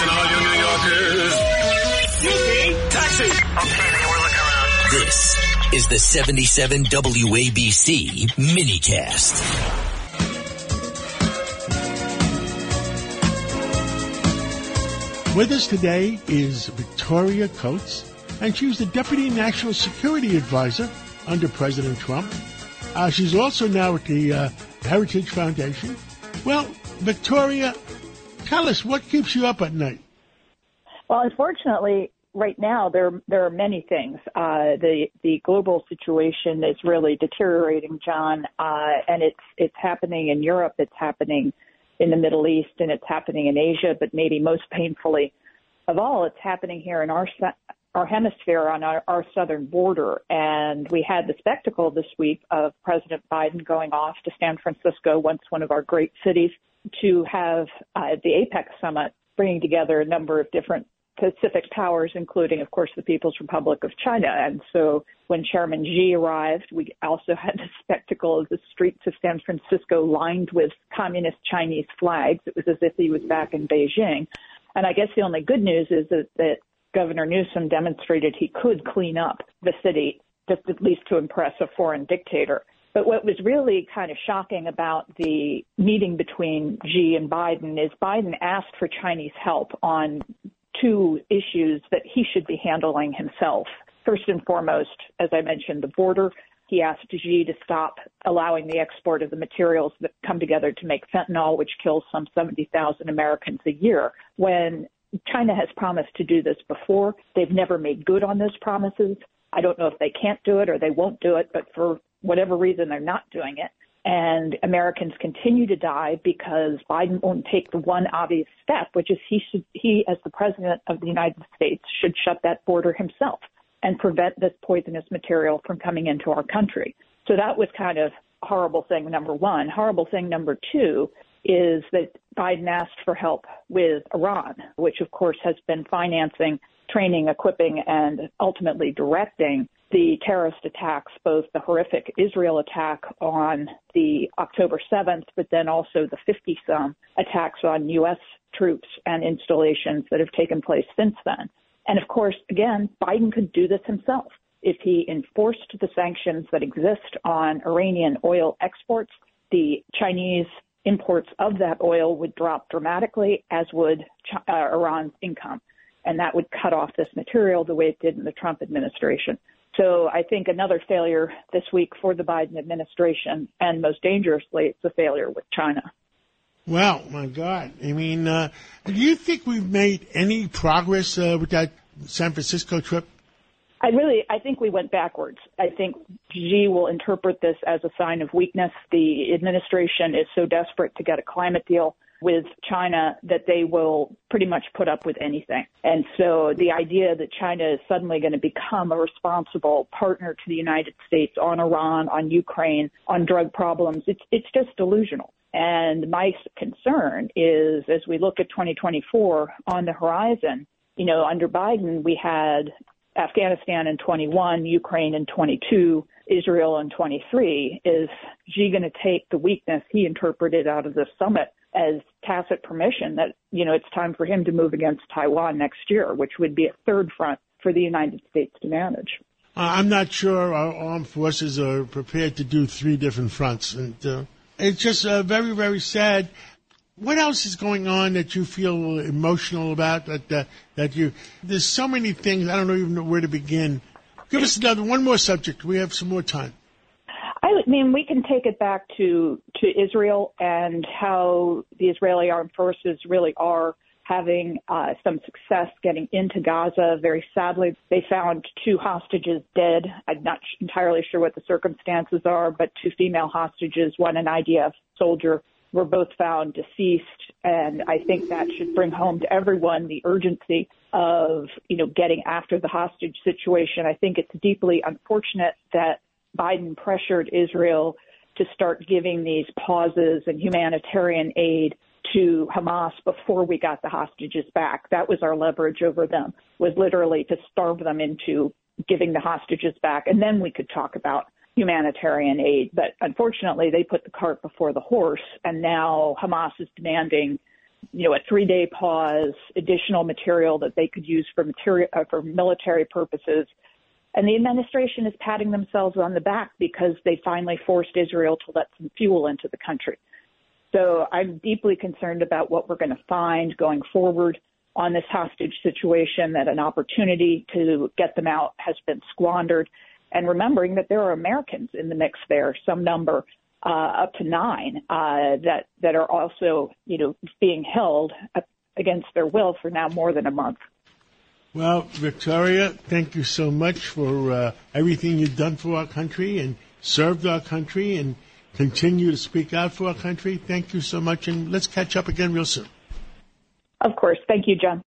Listen, all you New Yorkers. Taxi! Okay, we're looking around. This is the 77 WABC minicast. With us today is Victoria Coates, and she's the Deputy National Security Advisor under President Trump. Uh, she's also now at the uh, Heritage Foundation. Well, Victoria, tell us what keeps you up at night. Well, unfortunately, right now there there are many things. Uh, the the global situation is really deteriorating, John, uh, and it's it's happening in Europe. It's happening in the Middle East, and it's happening in Asia. But maybe most painfully of all, it's happening here in our our hemisphere on our, our southern border. And we had the spectacle this week of President Biden going off to San Francisco, once one of our great cities, to have uh, the APEC summit, bringing together a number of different Pacific powers, including, of course, the People's Republic of China. And so when Chairman Xi arrived, we also had the spectacle of the streets of San Francisco lined with communist Chinese flags. It was as if he was back in Beijing. And I guess the only good news is that, that Governor Newsom demonstrated he could clean up the city, just at least to impress a foreign dictator. But what was really kind of shocking about the meeting between Xi and Biden is Biden asked for Chinese help on two issues that he should be handling himself. First and foremost, as I mentioned, the border. He asked Xi to stop allowing the export of the materials that come together to make fentanyl, which kills some 70,000 Americans a year. When China has promised to do this before, they've never made good on those promises. I don't know if they can't do it or they won't do it, but for whatever reason, they're not doing it and Americans continue to die because Biden won't take the one obvious step, which is he should, he, as the president of the United States, should shut that border himself and prevent this poisonous material from coming into our country. So that was kind of horrible thing number one. Horrible thing number two is that Biden asked for help with Iran, which of course has been financing, training, equipping, and ultimately directing the terrorist attacks, both the horrific Israel attack on the October 7th, but then also the 50 some attacks on U.S. troops and installations that have taken place since then. And of course, again, Biden could do this himself. If he enforced the sanctions that exist on Iranian oil exports, the Chinese imports of that oil would drop dramatically, as would uh, Iran's income. And that would cut off this material the way it did in the Trump administration. So I think another failure this week for the Biden administration, and most dangerously, it's a failure with China. Well, my God. I mean, uh, do you think we've made any progress uh, with that San Francisco trip? I really, I think we went backwards. I think Xi will interpret this as a sign of weakness. The administration is so desperate to get a climate deal with China that they will pretty much put up with anything. And so the idea that China is suddenly going to become a responsible partner to the United States on Iran, on Ukraine, on drug problems, it's, it's just delusional. And my concern is as we look at 2024 on the horizon, you know, under Biden, we had Afghanistan in 21, Ukraine in 22, Israel in 23. Is Xi going to take the weakness he interpreted out of the summit as tacit permission that, you know, it's time for him to move against Taiwan next year, which would be a third front for the United States to manage? Uh, I'm not sure our armed forces are prepared to do three different fronts. And uh, it's just uh, very, very sad what else is going on that you feel emotional about? That uh, that you there's so many things I don't even know where to begin. Give us another one more subject. We have some more time. I mean, we can take it back to to Israel and how the Israeli armed forces really are having uh, some success getting into Gaza. Very sadly, they found two hostages dead. I'm not entirely sure what the circumstances are, but two female hostages, one an IDF soldier, were both found deceased. And I think that should bring home to everyone the urgency of, you know, getting after the hostage situation. I think it's deeply unfortunate that Biden pressured Israel to start giving these pauses and humanitarian aid to Hamas before we got the hostages back. That was our leverage over them, was literally to starve them into giving the hostages back. And then we could talk about humanitarian aid. But unfortunately, they put the cart before the horse, and now Hamas is demanding you know, a three-day pause, additional material that they could use for material uh, for military purposes. And the administration is patting themselves on the back because they finally forced Israel to let some fuel into the country. So I'm deeply concerned about what we're going to find going forward on this hostage situation, that an opportunity to get them out has been squandered. And remembering that there are Americans in the mix there, some number uh, up to nine, uh, that, that are also, you know, being held against their will for now more than a month. Well, Victoria, thank you so much for uh, everything you've done for our country and served our country and continue to speak out for our country. Thank you so much, and let's catch up again real soon. Of course. Thank you, John.